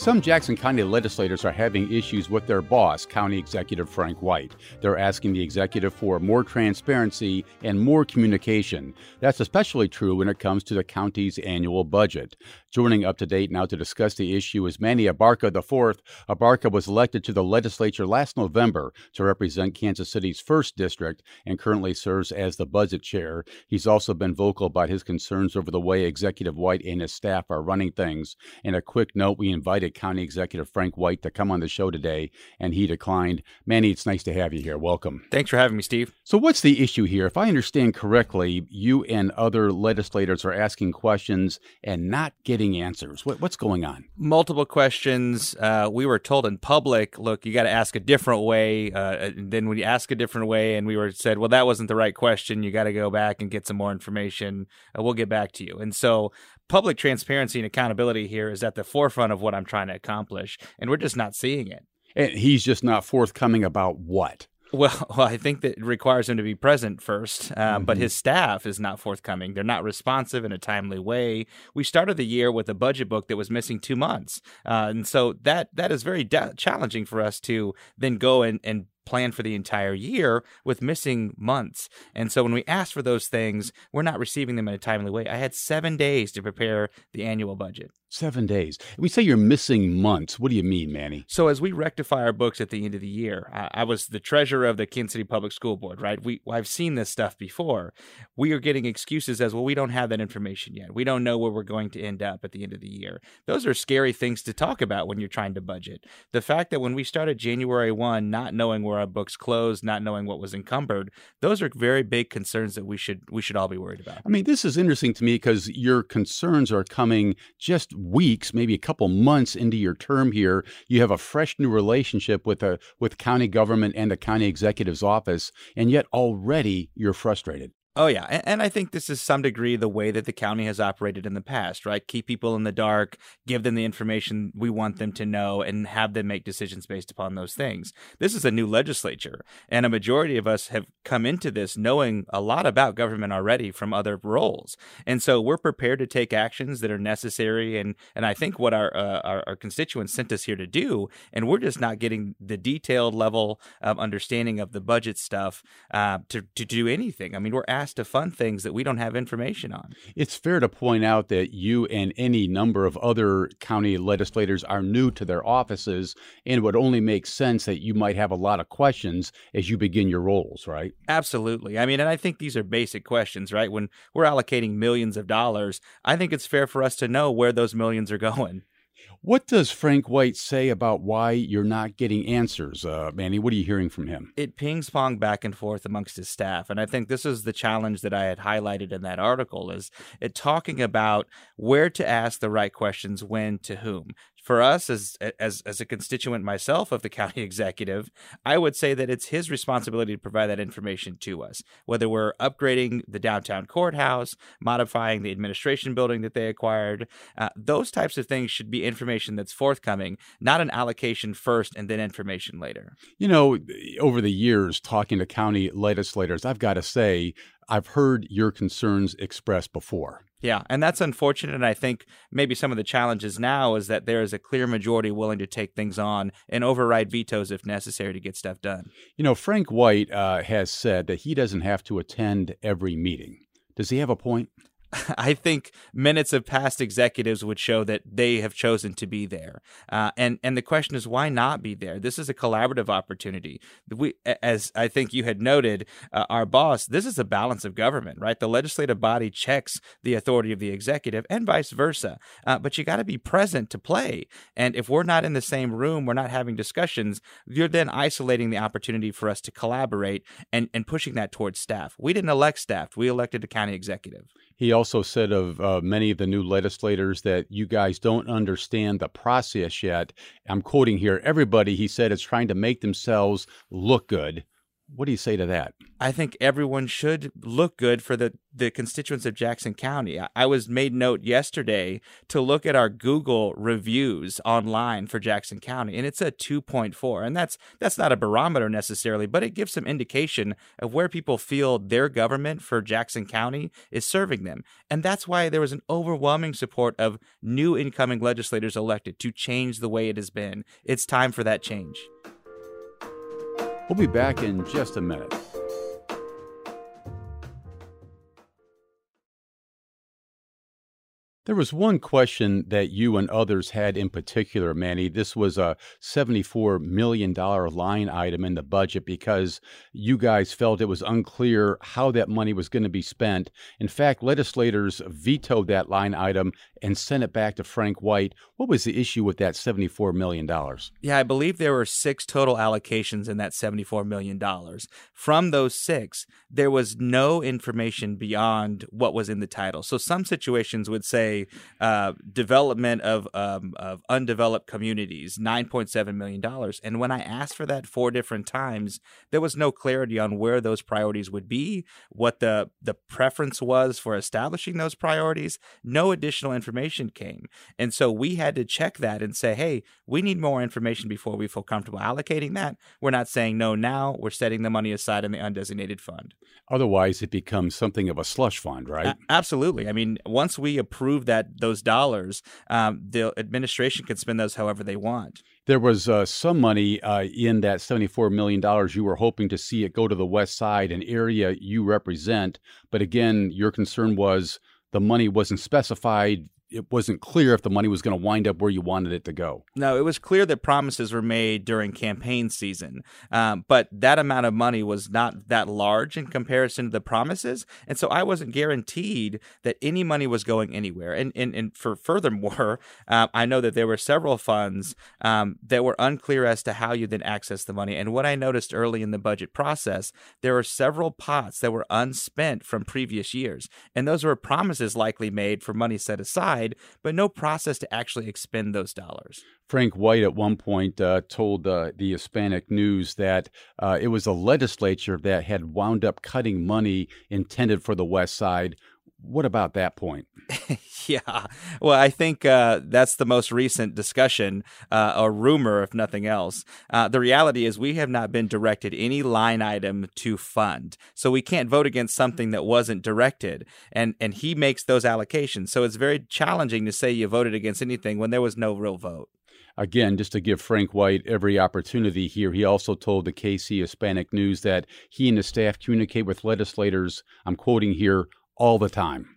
Some Jackson County legislators are having issues with their boss, County Executive Frank White. They're asking the executive for more transparency and more communication. That's especially true when it comes to the county's annual budget. Joining up to date now to discuss the issue is Manny Abarca IV. Abarca was elected to the legislature last November to represent Kansas City's first district and currently serves as the budget chair. He's also been vocal about his concerns over the way Executive White and his staff are running things. In a quick note, we invited County Executive Frank White to come on the show today, and he declined. Manny, it's nice to have you here. Welcome. Thanks for having me, Steve. So, what's the issue here? If I understand correctly, you and other legislators are asking questions and not getting answers. What, what's going on? Multiple questions. Uh, we were told in public, look, you got to ask a different way. Uh, and then we ask a different way, and we were said, well, that wasn't the right question. You got to go back and get some more information. Uh, we'll get back to you. And so, public transparency and accountability here is at the forefront of what I'm trying to accomplish, and we're just not seeing it. And he's just not forthcoming about what? Well, well, I think that requires him to be present first, uh, mm-hmm. but his staff is not forthcoming. They're not responsive in a timely way. We started the year with a budget book that was missing two months, uh, and so that that is very challenging for us to then go and, and plan for the entire year with missing months. And so when we ask for those things, we're not receiving them in a timely way. I had seven days to prepare the annual budget. Seven days. We say you're missing months. What do you mean, Manny? So as we rectify our books at the end of the year, I, I was the treasurer of the Kansas City Public School Board, right? We I've seen this stuff before. We are getting excuses as well. We don't have that information yet. We don't know where we're going to end up at the end of the year. Those are scary things to talk about when you're trying to budget. The fact that when we started January one, not knowing where our books closed, not knowing what was encumbered, those are very big concerns that we should we should all be worried about. I mean, this is interesting to me because your concerns are coming just weeks, maybe a couple months into your term here. You have a fresh new relationship with a with county government and the county executive's office, and yet already you're frustrated. Oh yeah, and, and, I think this is some degree the way that the county has operated in the past, right? Keep people in the dark, give them the information we want them to know, and have them make decisions based upon those things. This is a new legislature, and a majority of us have come into this knowing a lot about government already from other roles, and so we're prepared to take actions that are necessary. and And I think what our uh, our, our constituents sent us here to do, and we're just not getting the detailed level of understanding of the budget stuff uh, to to do anything. I mean, we're asked to fund things that we don't have information on. It's fair to point out that you and any number of other county legislators are new to their offices, and it would only make sense that you might have a lot of questions as you begin your roles, right? Absolutely. I mean, and I think these are basic questions, right? When we're allocating millions of dollars, I think it's fair for us to know where those millions are going. What does Frank White say about why you're not getting answers, uh, Manny? What are you hearing from him? It pings pong back and forth amongst his staff, and I think this is the challenge that I had highlighted in that article: is it talking about where to ask the right questions, when to whom for us as as as a constituent myself of the county executive, I would say that it's his responsibility to provide that information to us. Whether we're upgrading the downtown courthouse, modifying the administration building that they acquired, uh, those types of things should be information that's forthcoming, not an allocation first and then information later. You know, over the years talking to county legislators, I've got to say I've heard your concerns expressed before. Yeah, and that's unfortunate. And I think maybe some of the challenges now is that there is a clear majority willing to take things on and override vetoes if necessary to get stuff done. You know, Frank White uh, has said that he doesn't have to attend every meeting. Does he have a point? I think minutes of past executives would show that they have chosen to be there. Uh, and and the question is, why not be there? This is a collaborative opportunity. We, as I think you had noted, uh, our boss, this is a balance of government, right? The legislative body checks the authority of the executive, and vice versa. Uh, but you got to be present to play. And if we're not in the same room, we're not having discussions. You're then isolating the opportunity for us to collaborate and and pushing that towards staff. We didn't elect staff; we elected a county executive. He also said of uh, many of the new legislators that you guys don't understand the process yet. I'm quoting here everybody, he said, is trying to make themselves look good. What do you say to that? I think everyone should look good for the, the constituents of Jackson County. I, I was made note yesterday to look at our Google reviews online for Jackson County, and it's a 2.4. And that's that's not a barometer necessarily, but it gives some indication of where people feel their government for Jackson County is serving them. And that's why there was an overwhelming support of new incoming legislators elected to change the way it has been. It's time for that change. We'll be back in just a minute. There was one question that you and others had in particular, Manny. This was a $74 million line item in the budget because you guys felt it was unclear how that money was going to be spent. In fact, legislators vetoed that line item and sent it back to Frank White. What was the issue with that $74 million? Yeah, I believe there were six total allocations in that $74 million. From those six, there was no information beyond what was in the title. So some situations would say, uh, development of um, of undeveloped communities, nine point seven million dollars. And when I asked for that four different times, there was no clarity on where those priorities would be, what the the preference was for establishing those priorities. No additional information came, and so we had to check that and say, hey, we need more information before we feel comfortable allocating that. We're not saying no now. We're setting the money aside in the undesignated fund. Otherwise, it becomes something of a slush fund, right? A- absolutely. I mean, once we approve that those dollars, um, the administration can spend those however they want. There was uh, some money uh, in that $74 million. You were hoping to see it go to the West Side, an area you represent. But again, your concern was the money wasn't specified it wasn't clear if the money was going to wind up where you wanted it to go. No, it was clear that promises were made during campaign season, um, but that amount of money was not that large in comparison to the promises, and so I wasn't guaranteed that any money was going anywhere. And and, and for furthermore, uh, I know that there were several funds um, that were unclear as to how you then access the money. And what I noticed early in the budget process, there were several pots that were unspent from previous years, and those were promises likely made for money set aside but no process to actually expend those dollars. Frank White at one point uh, told uh, the Hispanic News that uh, it was the legislature that had wound up cutting money intended for the West Side what about that point? yeah. Well, I think uh, that's the most recent discussion, uh, a rumor, if nothing else. Uh, the reality is, we have not been directed any line item to fund. So we can't vote against something that wasn't directed. And, and he makes those allocations. So it's very challenging to say you voted against anything when there was no real vote. Again, just to give Frank White every opportunity here, he also told the KC Hispanic News that he and his staff communicate with legislators, I'm quoting here, all the time.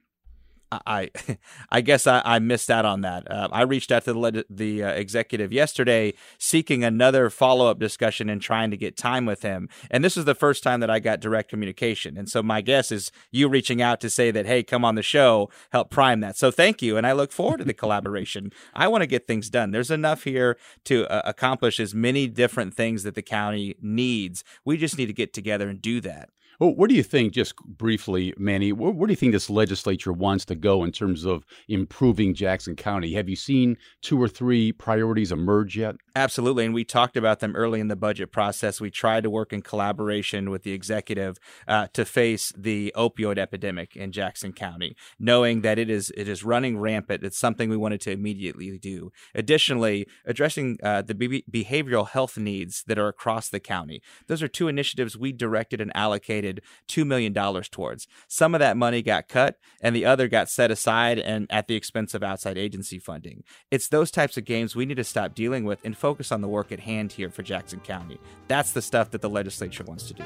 I I guess I, I missed out on that. Uh, I reached out to the the uh, executive yesterday, seeking another follow up discussion and trying to get time with him. And this is the first time that I got direct communication. And so my guess is you reaching out to say that, hey, come on the show, help prime that. So thank you, and I look forward to the collaboration. I want to get things done. There's enough here to uh, accomplish as many different things that the county needs. We just need to get together and do that. Well, where do you think, just briefly, Manny, where, where, do you think this legislature wants to go in terms of improving Jackson County? Have you seen two or three priorities emerge yet? Absolutely. And we talked about them early in the budget process. We tried to work in collaboration with the executive uh, to face the opioid epidemic in Jackson County, knowing that it is it is running rampant. It's something we wanted to immediately do. Additionally, addressing uh, the be- behavioral health needs that are across the county. Those are two initiatives we directed and allocated $2 million towards. Some of that money got cut, and the other got set aside and at the expense of outside agency funding. It's those types of games we need to stop dealing with and focus on the work at hand here for Jackson County. That's the stuff that the legislature wants to do.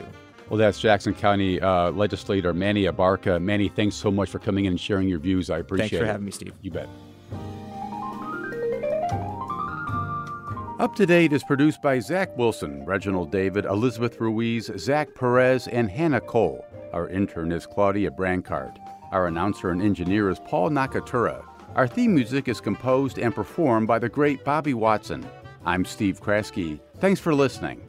Well, that's Jackson County uh, legislator Manny Abarca. Manny, thanks so much for coming in and sharing your views. I appreciate it. Thanks for having me, Steve. You bet. Up to Date is produced by Zach Wilson, Reginald David, Elizabeth Ruiz, Zach Perez, and Hannah Cole. Our intern is Claudia Brancard. Our announcer and engineer is Paul Nakatura. Our theme music is composed and performed by the great Bobby Watson. I'm Steve Kraske. Thanks for listening.